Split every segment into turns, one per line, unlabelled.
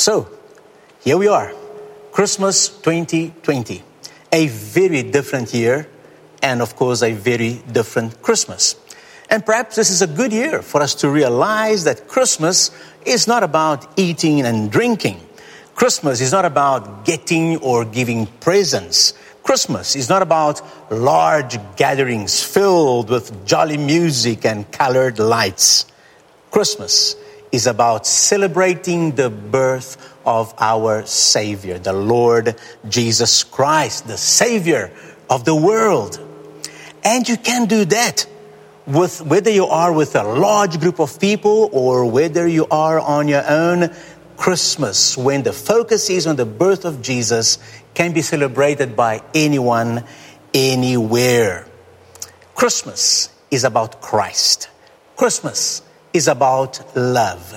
So, here we are, Christmas 2020, a very different year, and of course, a very different Christmas. And perhaps this is a good year for us to realize that Christmas is not about eating and drinking. Christmas is not about getting or giving presents. Christmas is not about large gatherings filled with jolly music and colored lights. Christmas is about celebrating the birth of our Savior, the Lord Jesus Christ, the Savior of the world. And you can do that with whether you are with a large group of people or whether you are on your own. Christmas, when the focus is on the birth of Jesus, can be celebrated by anyone, anywhere. Christmas is about Christ. Christmas is about love.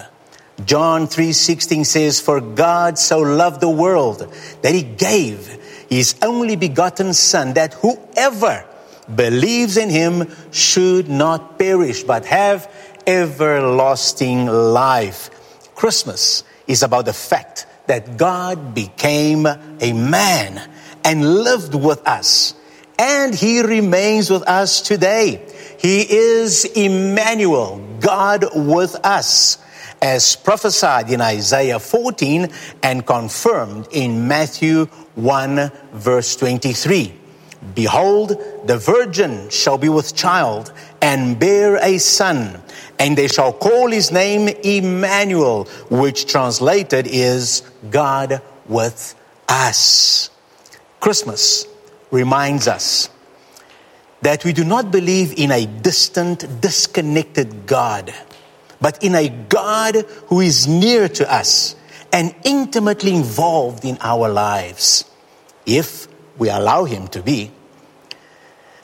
John 3:16 says for God so loved the world that he gave his only begotten son that whoever believes in him should not perish but have everlasting life. Christmas is about the fact that God became a man and lived with us and he remains with us today. He is Emmanuel, God with us, as prophesied in Isaiah 14 and confirmed in Matthew 1 verse 23. Behold, the virgin shall be with child and bear a son, and they shall call his name Emmanuel, which translated is God with us. Christmas reminds us that we do not believe in a distant, disconnected God, but in a God who is near to us and intimately involved in our lives, if we allow Him to be.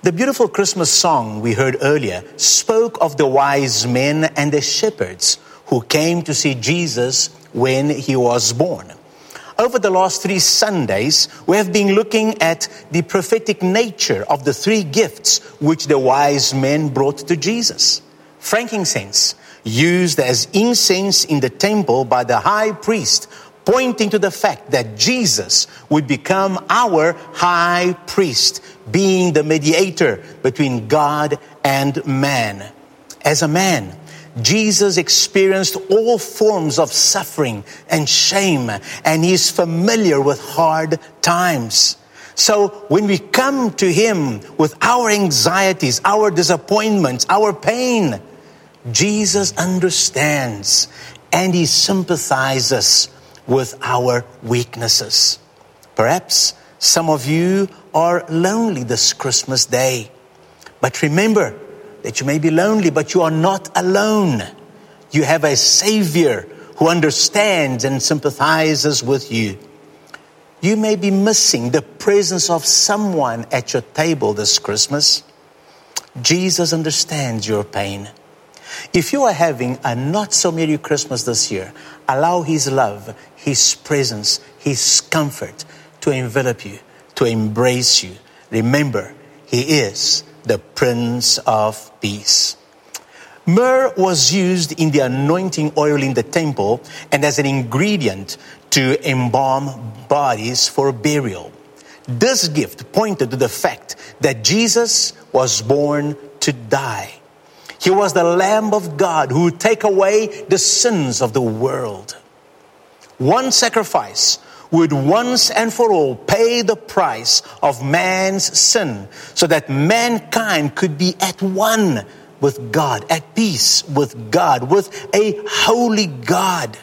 The beautiful Christmas song we heard earlier spoke of the wise men and the shepherds who came to see Jesus when he was born. Over the last three Sundays, we have been looking at the prophetic nature of the three gifts which the wise men brought to Jesus. Frankincense, used as incense in the temple by the high priest, pointing to the fact that Jesus would become our high priest, being the mediator between God and man. As a man, Jesus experienced all forms of suffering and shame, and he's familiar with hard times. So when we come to him with our anxieties, our disappointments, our pain, Jesus understands and he sympathizes with our weaknesses. Perhaps some of you are lonely this Christmas day. But remember, that you may be lonely, but you are not alone. You have a Savior who understands and sympathizes with you. You may be missing the presence of someone at your table this Christmas. Jesus understands your pain. If you are having a not so merry Christmas this year, allow His love, His presence, His comfort to envelop you, to embrace you. Remember, He is the Prince of Peace. Myrrh was used in the anointing oil in the temple and as an ingredient to embalm bodies for burial. This gift pointed to the fact that Jesus was born to die. He was the Lamb of God who would take away the sins of the world. One sacrifice would once and for all pay the price of man's sin so that mankind could be at one with God, at peace with God, with a holy God.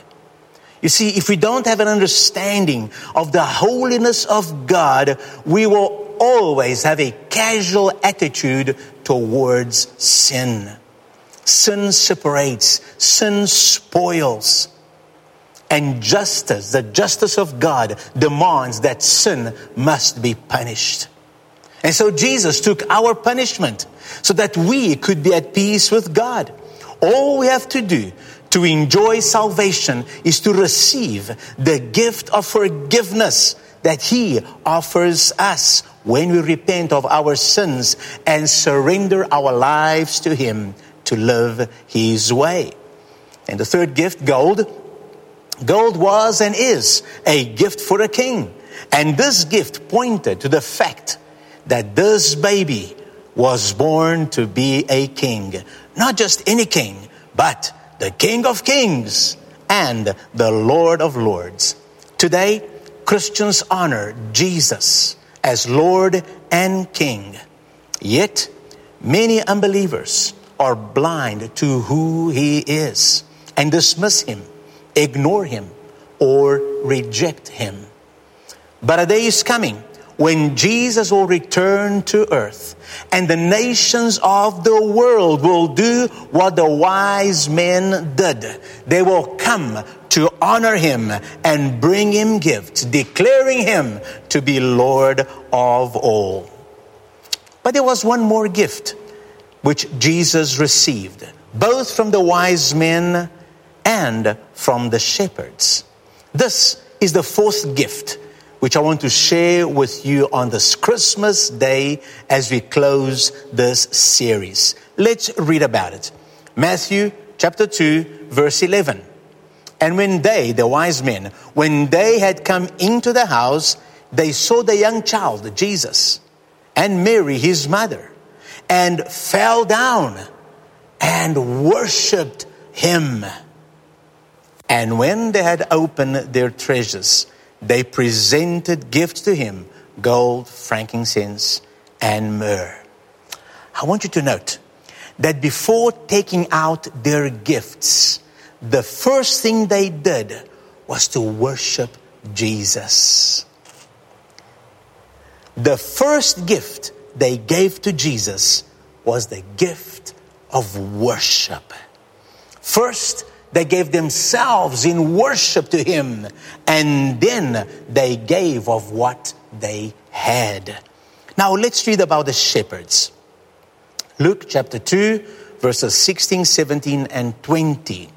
You see, if we don't have an understanding of the holiness of God, we will always have a casual attitude towards sin. Sin separates, sin spoils. And justice, the justice of God, demands that sin must be punished. And so Jesus took our punishment so that we could be at peace with God. All we have to do to enjoy salvation is to receive the gift of forgiveness that He offers us when we repent of our sins and surrender our lives to Him to live His way. And the third gift, gold, Gold was and is a gift for a king. And this gift pointed to the fact that this baby was born to be a king. Not just any king, but the King of Kings and the Lord of Lords. Today, Christians honor Jesus as Lord and King. Yet, many unbelievers are blind to who He is and dismiss Him, ignore Him, or reject Him. But a day is coming when Jesus will return to earth and the nations of the world will do what the wise men did. They will come to honor him and bring him gifts, declaring him to be Lord of all. But there was one more gift which Jesus received, both from the wise men and from the shepherds. This is the fourth gift which I want to share with you on this Christmas day as we close this series. Let's read about it. Matthew chapter 2, verse 11. And when they, the wise men, when they had come into the house, they saw the young child, Jesus, and Mary, his mother, and fell down and worshiped him. And when they had opened their treasures, they presented gifts to him gold, frankincense, and myrrh. I want you to note that before taking out their gifts, the first thing they did was to worship Jesus. The first gift they gave to Jesus was the gift of worship. First, they gave themselves in worship to Him, and then they gave of what they had. Now let's read about the shepherds. Luke chapter 2, verses 16, 17, and 20.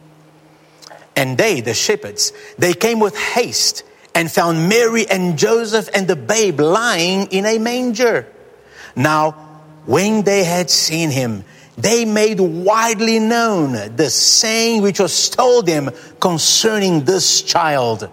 And they, the shepherds, they came with haste and found Mary and Joseph and the babe lying in a manger. Now, when they had seen him, they made widely known the saying which was told them concerning this child.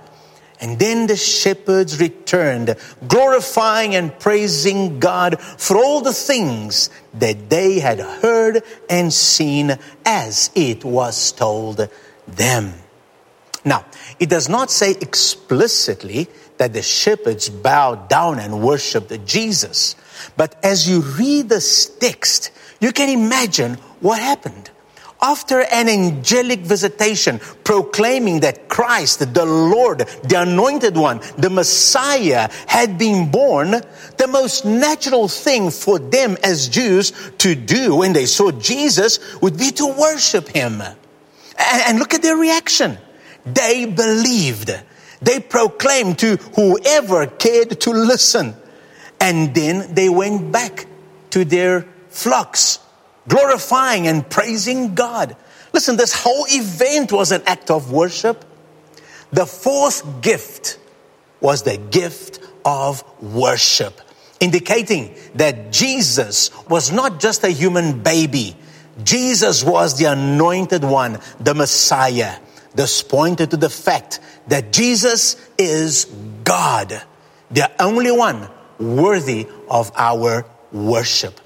And then the shepherds returned, glorifying and praising God for all the things that they had heard and seen as it was told them. Now, it does not say explicitly that the shepherds bowed down and worshiped Jesus. But as you read this text, you can imagine what happened. After an angelic visitation proclaiming that Christ, the Lord, the anointed one, the Messiah had been born, the most natural thing for them as Jews to do when they saw Jesus would be to worship him. And look at their reaction. They believed. They proclaimed to whoever cared to listen. And then they went back to their flocks, glorifying and praising God. Listen, this whole event was an act of worship. The fourth gift was the gift of worship, indicating that Jesus was not just a human baby. Jesus was the anointed one, the Messiah. This pointed to the fact that Jesus is God, the only one worthy of our worship.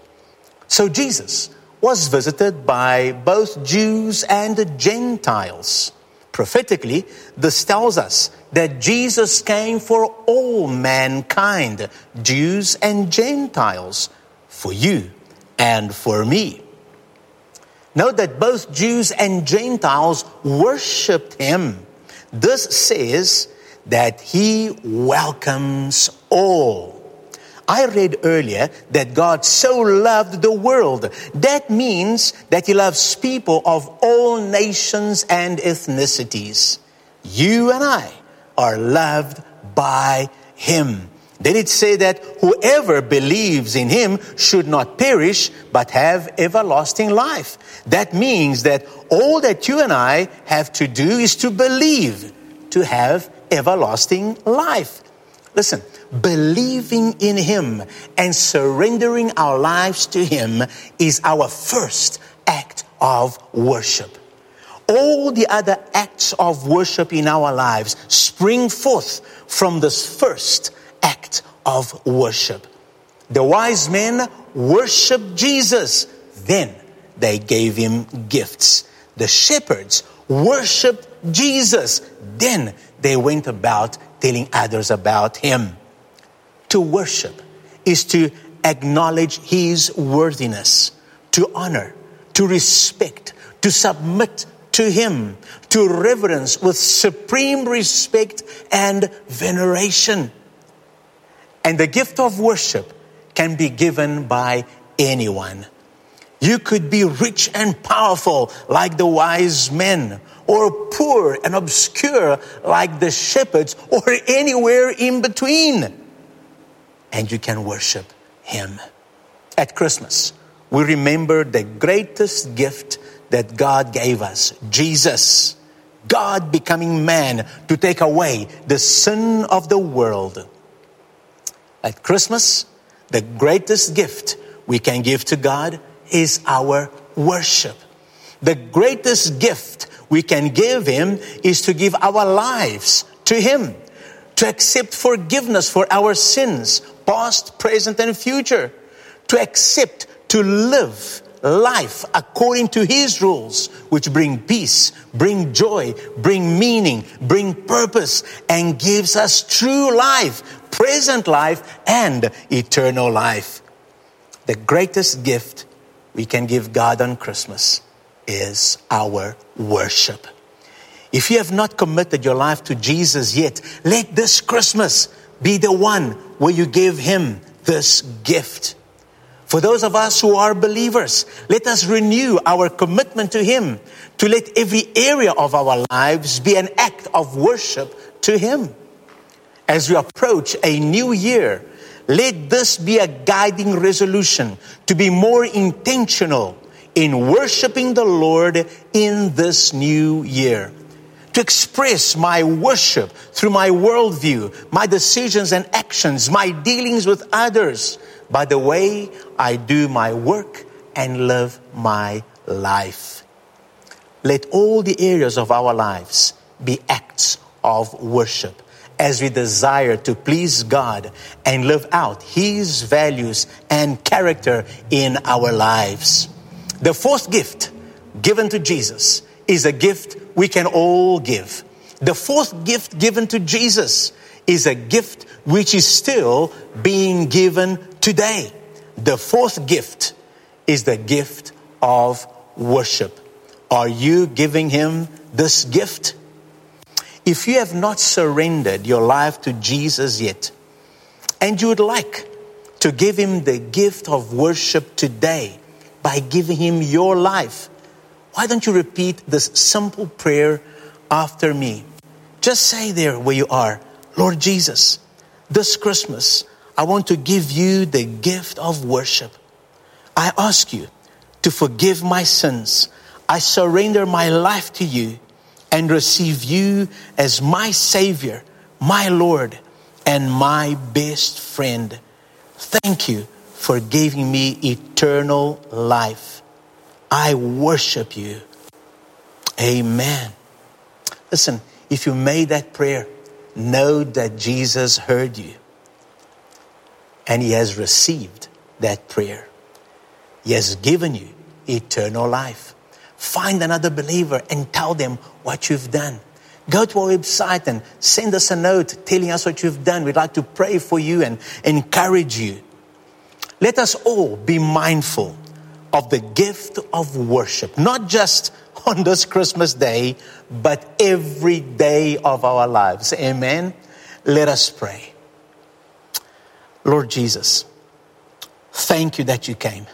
So Jesus was visited by both Jews and Gentiles. Prophetically, this tells us that Jesus came for all mankind, Jews and Gentiles, for you and for me. Note that both Jews and Gentiles worshiped him. This says that he welcomes all. I read earlier that God so loved the world. That means that He loves people of all nations and ethnicities. You and I are loved by Him. Then it say that whoever believes in him should not perish, but have everlasting life. That means that all that you and I have to do is to believe to have everlasting life. Listen, believing in Him and surrendering our lives to Him is our first act of worship. all the other acts of worship in our lives spring forth from this first act of worship. The wise men worshiped Jesus, then they gave him gifts. The shepherds worshiped Jesus, then they went about telling others about him. To worship is to acknowledge his worthiness, to honor, to respect, to submit to him, to reverence with supreme respect and veneration. And the gift of worship can be given by anyone. You could be rich and powerful like the wise men, or poor and obscure like the shepherds, or anywhere in between. And you can worship Him. At Christmas, we remember the greatest gift that God gave us Jesus. God becoming man to take away the sin of the world. At Christmas, the greatest gift we can give to God is our worship. The greatest gift we can give Him is to give our lives to Him, to accept forgiveness for our sins, past, present, and future, to accept to live life according to His rules, which bring peace, bring joy, bring meaning, bring purpose, and gives us true life, present life, and eternal life. The greatest gift we can give God on Christmas is our worship. If you have not committed your life to Jesus yet, let this Christmas be the one where you give Him this gift. For those of us who are believers, let us renew our commitment to Him, to let every area of our lives be an act of worship to Him. As we approach a new year, let this be a guiding resolution to be more intentional in worshiping the Lord in this new year. To express my worship through my worldview, my decisions and actions, my dealings with others, by the way I do my work and live my life. Let all the areas of our lives be acts of worship as we desire to please God and live out His values and character in our lives. The fourth gift given to Jesus is a gift we can all give. The fourth gift given to Jesus is a gift which is still being given today. The fourth gift is the gift of worship. Are you giving him this gift? If you have not surrendered your life to Jesus yet, and you would like to give him the gift of worship today by giving him your life, why don't you repeat this simple prayer after me? Just say there where you are, Lord Jesus, this Christmas, I want to give you the gift of worship. I ask you to forgive my sins. I surrender my life to you and receive you as my Savior, my Lord, and my best friend. Thank you for giving me eternal life. I worship you. Amen. Listen, if you made that prayer, know that Jesus heard you and He has received that prayer. He has given you eternal life. Find another believer and tell them what you've done. Go to our website and send us a note telling us what you've done. We'd like to pray for you and encourage you. Let us all be mindful of the gift of worship, not just on this Christmas day, but every day of our lives. Amen. Let us pray. Lord Jesus, thank you that you came.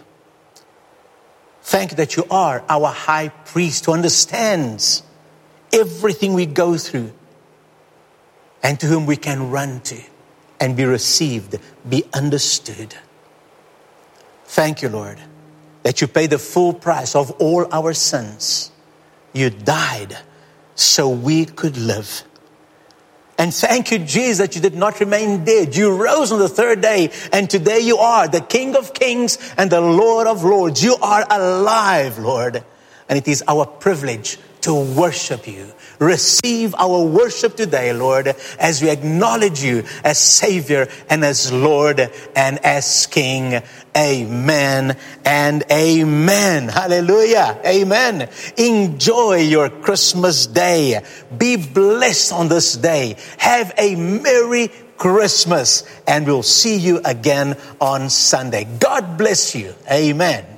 Thank you that you are our high priest who understands everything we go through and to whom we can run to and be received, be understood. Thank you, Lord, that you paid the full price of all our sins. You died so we could live. And thank you, Jesus, that you did not remain dead. You rose on the third day, and today you are the King of kings and the Lord of lords. You are alive, Lord. And it is our privilege to worship you. Receive our worship today, Lord, as we acknowledge you as Savior and as Lord and as King. Amen and amen. Hallelujah. Amen. Enjoy your Christmas day. Be blessed on this day. Have a Merry Christmas and we'll see you again on Sunday. God bless you. Amen.